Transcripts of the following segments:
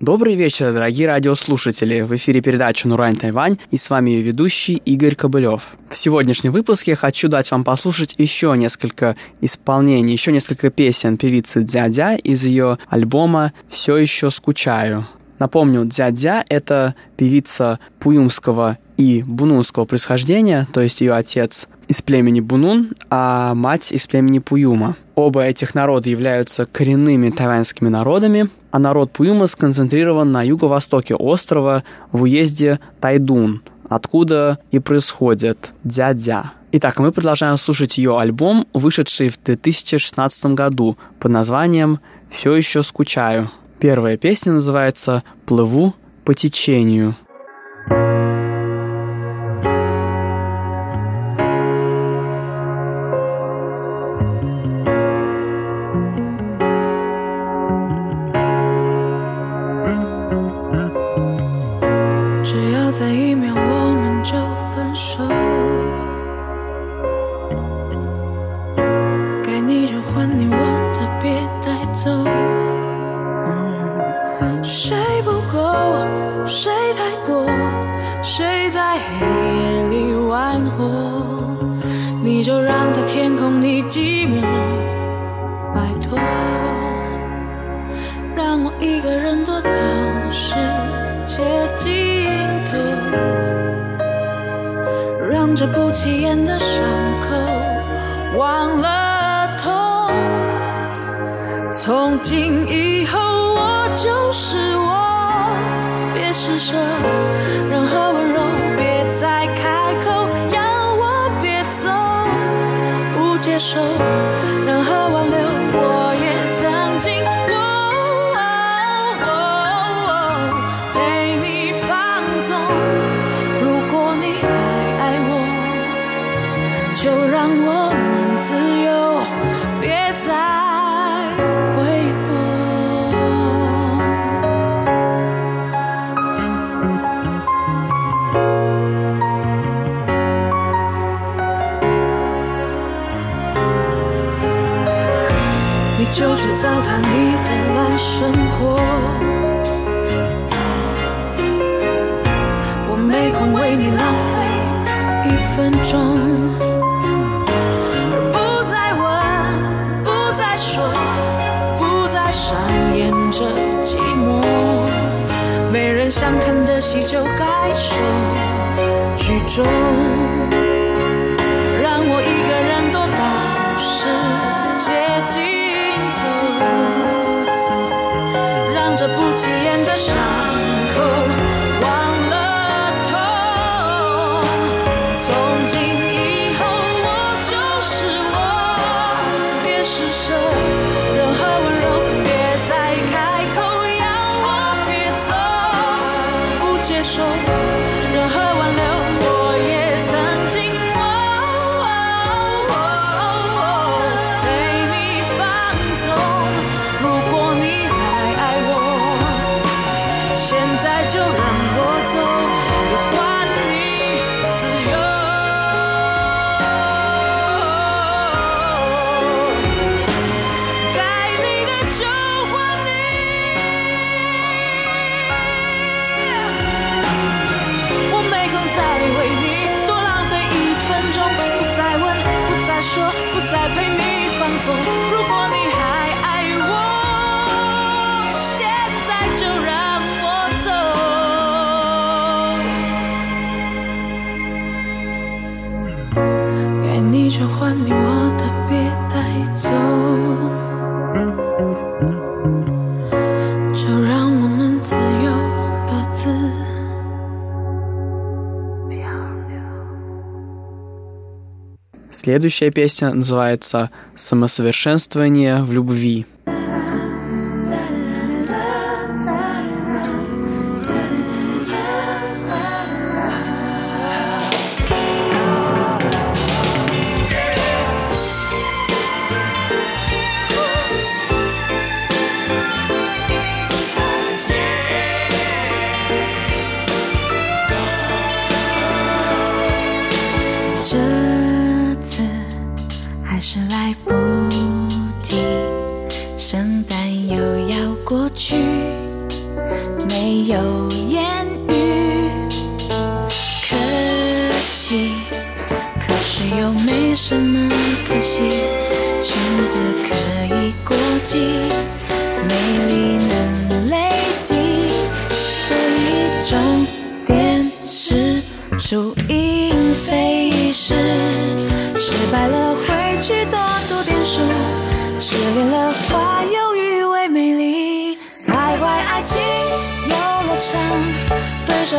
Добрый вечер, дорогие радиослушатели! В эфире передача «Нурань Тайвань» и с вами ее ведущий Игорь Кобылев. В сегодняшнем выпуске хочу дать вам послушать еще несколько исполнений, еще несколько песен певицы Дзядя из ее альбома «Все еще скучаю». Напомню, Дзядя — это певица пуюмского и бунунского происхождения, то есть ее отец из племени Бунун, а мать из племени Пуюма. Оба этих народа являются коренными тайваньскими народами, а народ Пуюма сконцентрирован на юго-востоке острова в уезде Тайдун, откуда и происходит дядя. Итак, мы продолжаем слушать ее альбом, вышедший в 2016 году под названием «Все еще скучаю». Первая песня называется «Плыву по течению». 你就让它天空你寂寞，拜托，让我一个人躲到世界尽头，让这不起眼的伤口忘了痛。从今以后，我就是我，别施舍任何。手如果你 Следующая песня называется «Самосовершенствование в любви».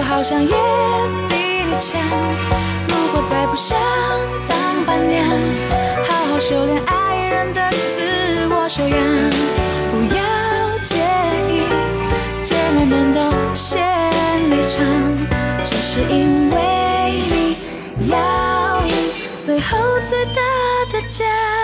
好像也比你强。如果再不想当伴娘，好好修炼爱人的自我修养，不要介意姐妹们都先离场，只是因为你要赢最后最大的奖。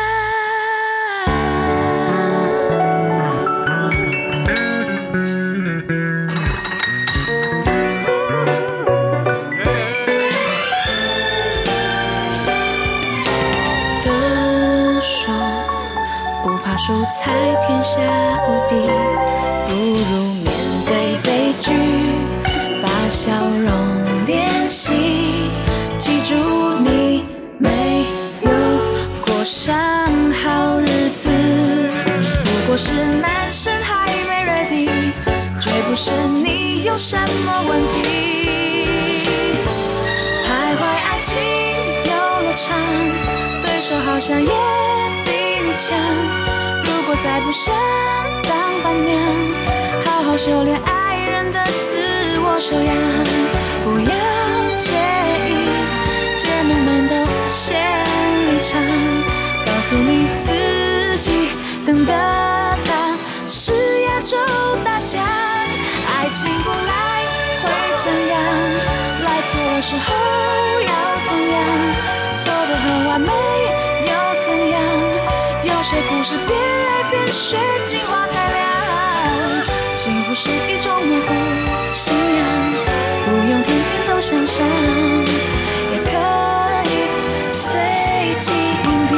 笑容练习。记住你没有过上好日子，不过是男生还没 ready，绝不是你有什么问题。徘徊爱情游乐场，对手好像也比你强。如果再不想当伴娘，好好修炼爱自我修养，不要介意姐妹们都先离场，告诉你自己等的他是亚洲大奖，爱情不来会怎样？来错的时候要怎样？错的很完美又怎样？有些故事边来边学，进化改良。幸福是一种模糊，天都向上，也可以随机应变。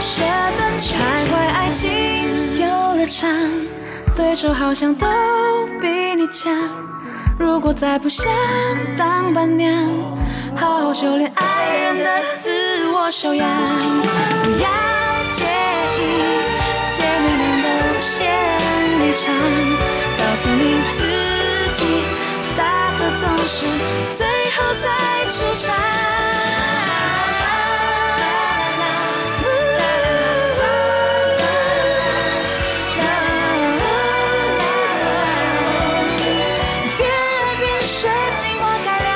下段徘徊爱情游乐场，对手好像都比你强。如果再不想当伴娘，好好修炼爱人的自我修养，不要介意姐妹们都先离场，告诉你自，总是最后才出场。边爱边学，进化改良。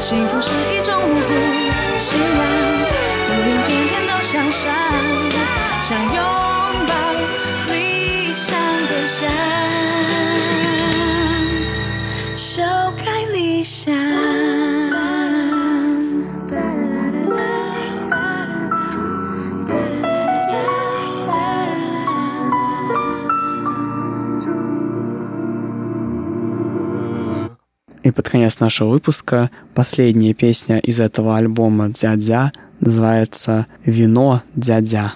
幸福是一种模糊信仰，不用天天都向上，想拥抱理想对象，И под конец нашего выпуска последняя песня из этого альбома «Дядя» называется «Вино дядя».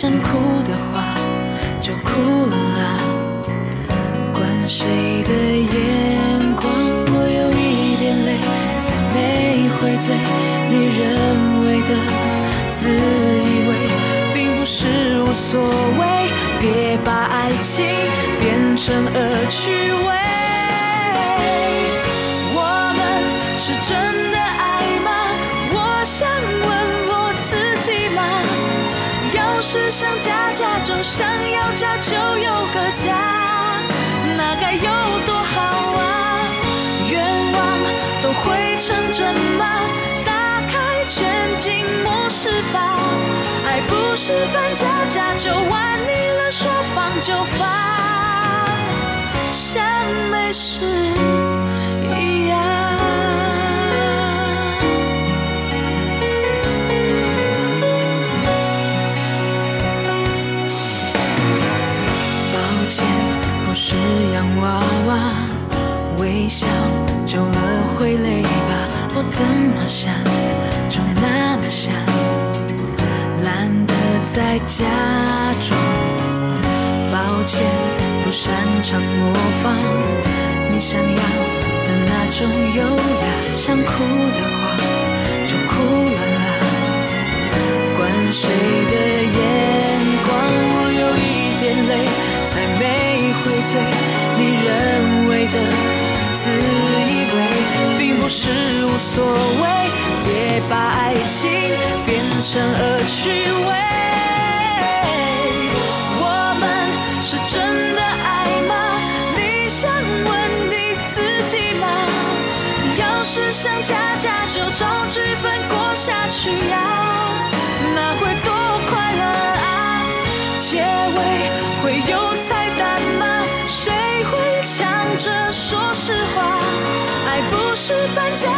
想哭的话就哭了啊。管谁的眼光，我有一点累，才没回嘴。你认为的自以为，并不是无所谓。别把爱情变成恶趣味成真吗？打开全景模式吧，爱不是扮家家酒，玩腻了说放就放，像没事一样。抱歉，不是洋娃娃，微笑久了会累吧？我怎么想就那么想，懒得再假装。抱歉，不擅长模仿你想要的那种优雅，想哭的话就哭了啦。管谁的是无所谓。别把爱情变成恶趣味。我们是真的爱吗？你想问你自己吗？要是想家家就照剧本过下去呀，那会多快乐啊！结尾不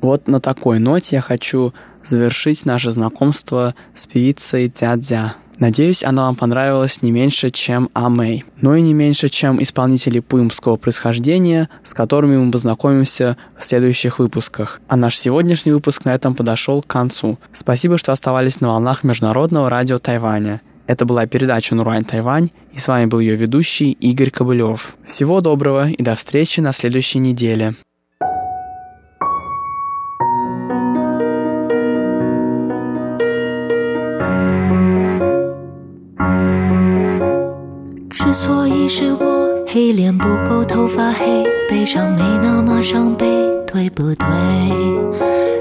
Вот на такой ноте я хочу завершить наше знакомство с певицей Дзя-Дзя. Надеюсь, оно вам понравилось не меньше, чем Амэй, но и не меньше, чем исполнители пуимского происхождения, с которыми мы познакомимся в следующих выпусках. А наш сегодняшний выпуск на этом подошел к концу. Спасибо, что оставались на волнах Международного радио Тайваня. Это была передача Нурань Тайвань, и с вами был ее ведущий Игорь Кобылев. Всего доброго и до встречи на следующей неделе. 是我黑脸不够，头发黑，悲伤没那么伤悲，对不对？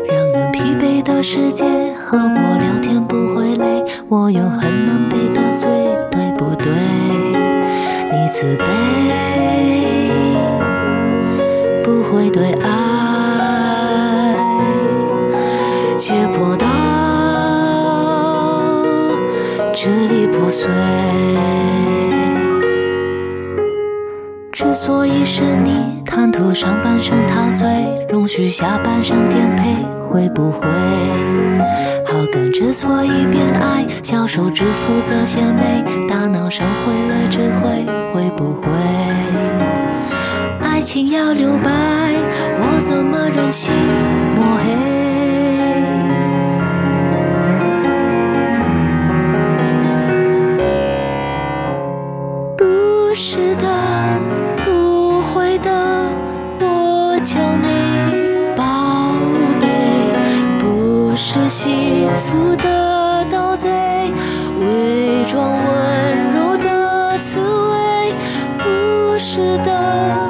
让人疲惫的世界和我聊天不会累，我又很难被得罪，对不对？你慈悲，不会对爱解剖到支离破碎。之所以是你，贪图上半生陶醉，容许下半生颠沛，会不会？好感之所以变爱，小手指负责献媚，大脑上毁了智慧，会不会？爱情要留白，我怎么忍心抹黑？不是的，的我叫你宝贝不是幸福的盗贼伪装温柔的滋味不是的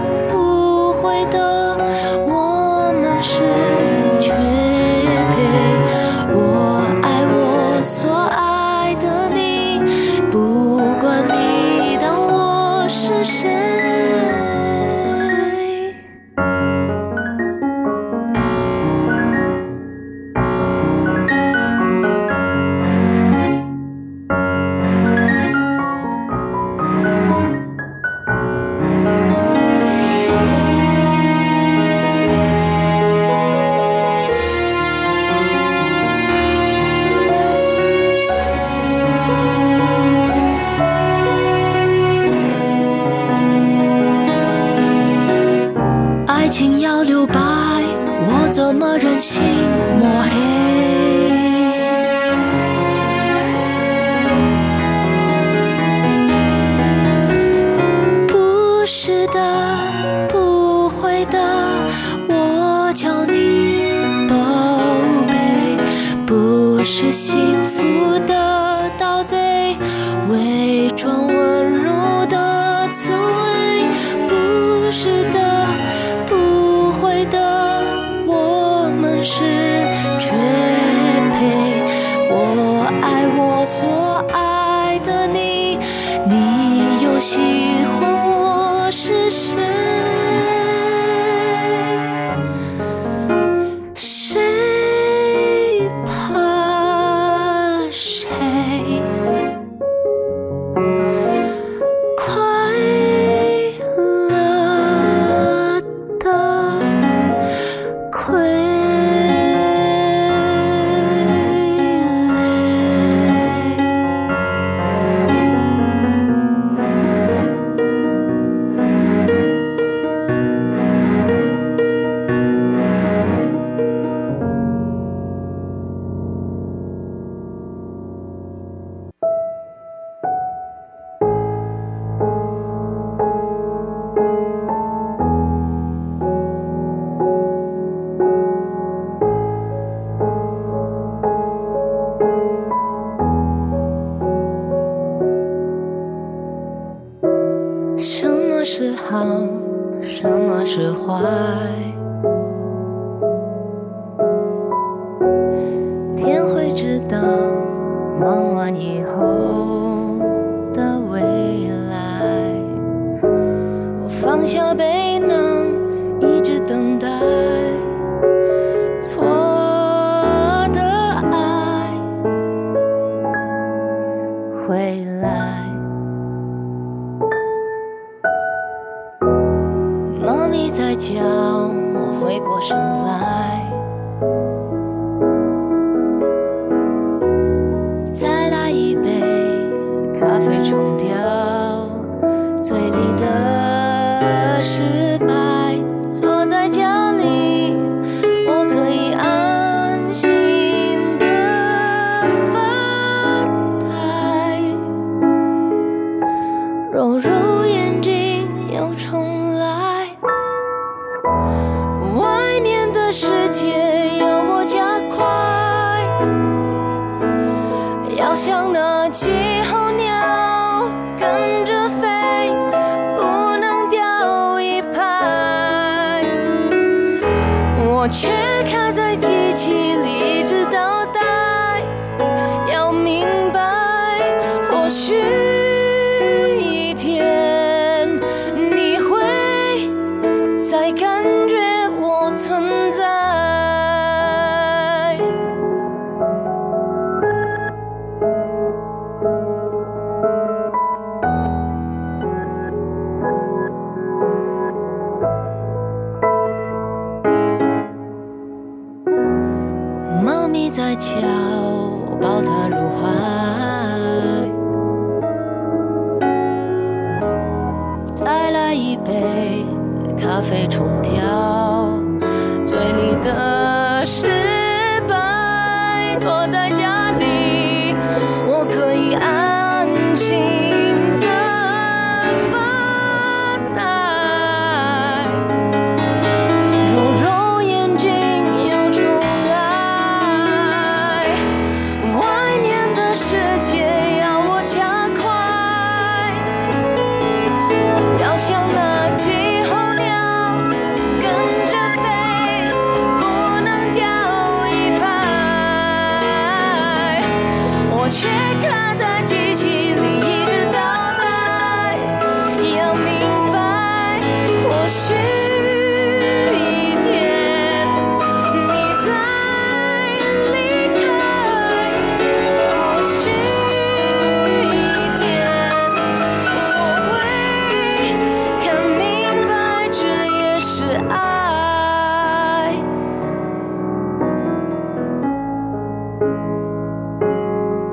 你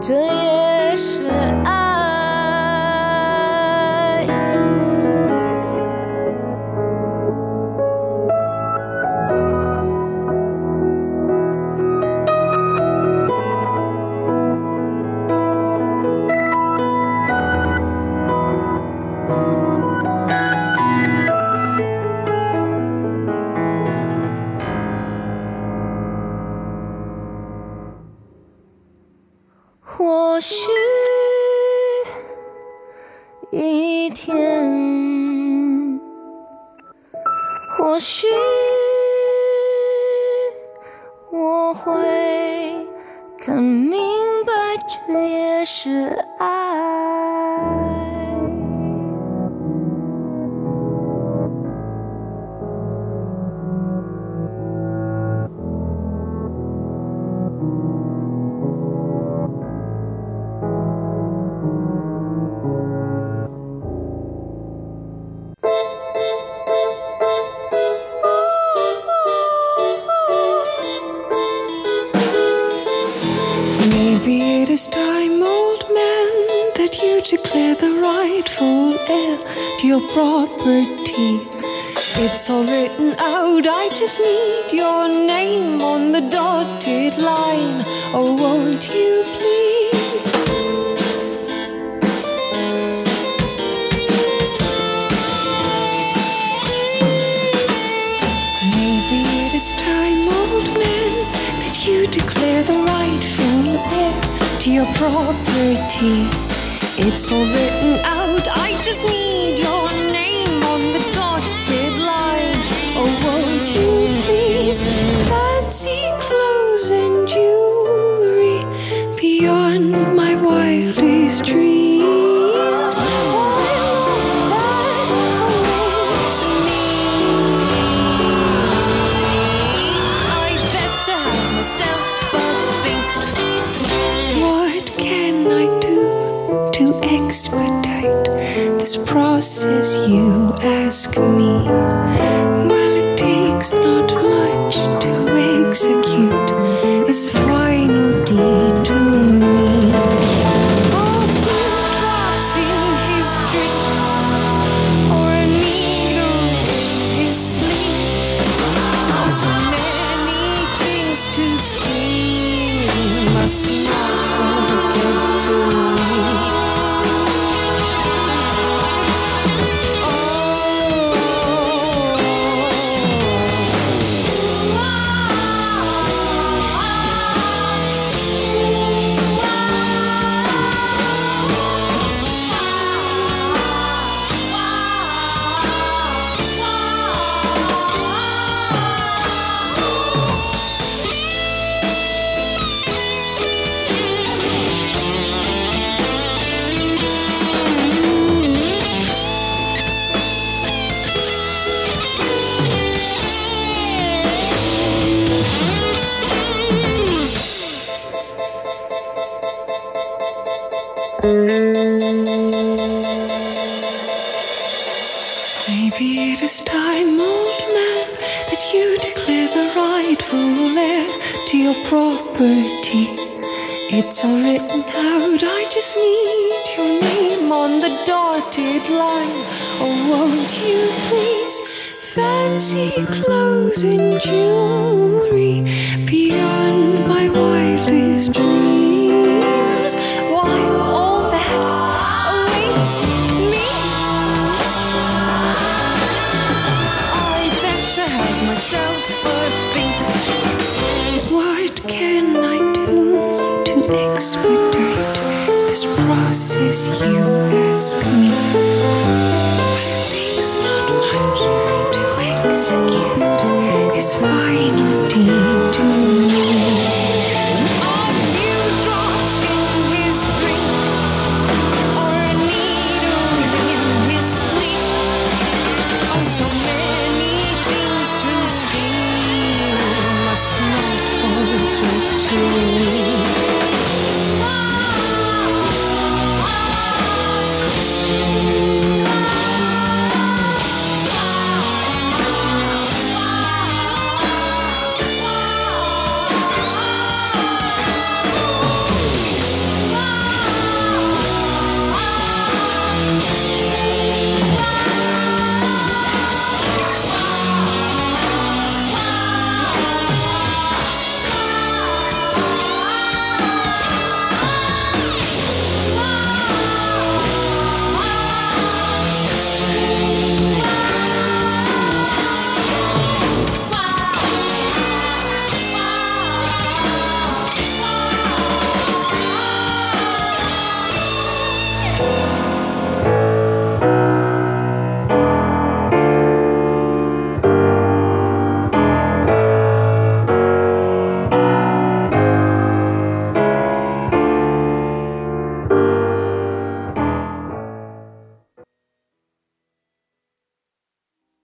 这也 just need your name on the dotted line. Oh, won't you please? Maybe it is time, old man, that you declare the rightful heir to your property. It's all written out, I just need your fancy clothes and jewelry beyond my wildest dreams? What can I do to expedite this process? You ask me. Well, it takes not process you ask me. Well, takes not much to execute is final deed.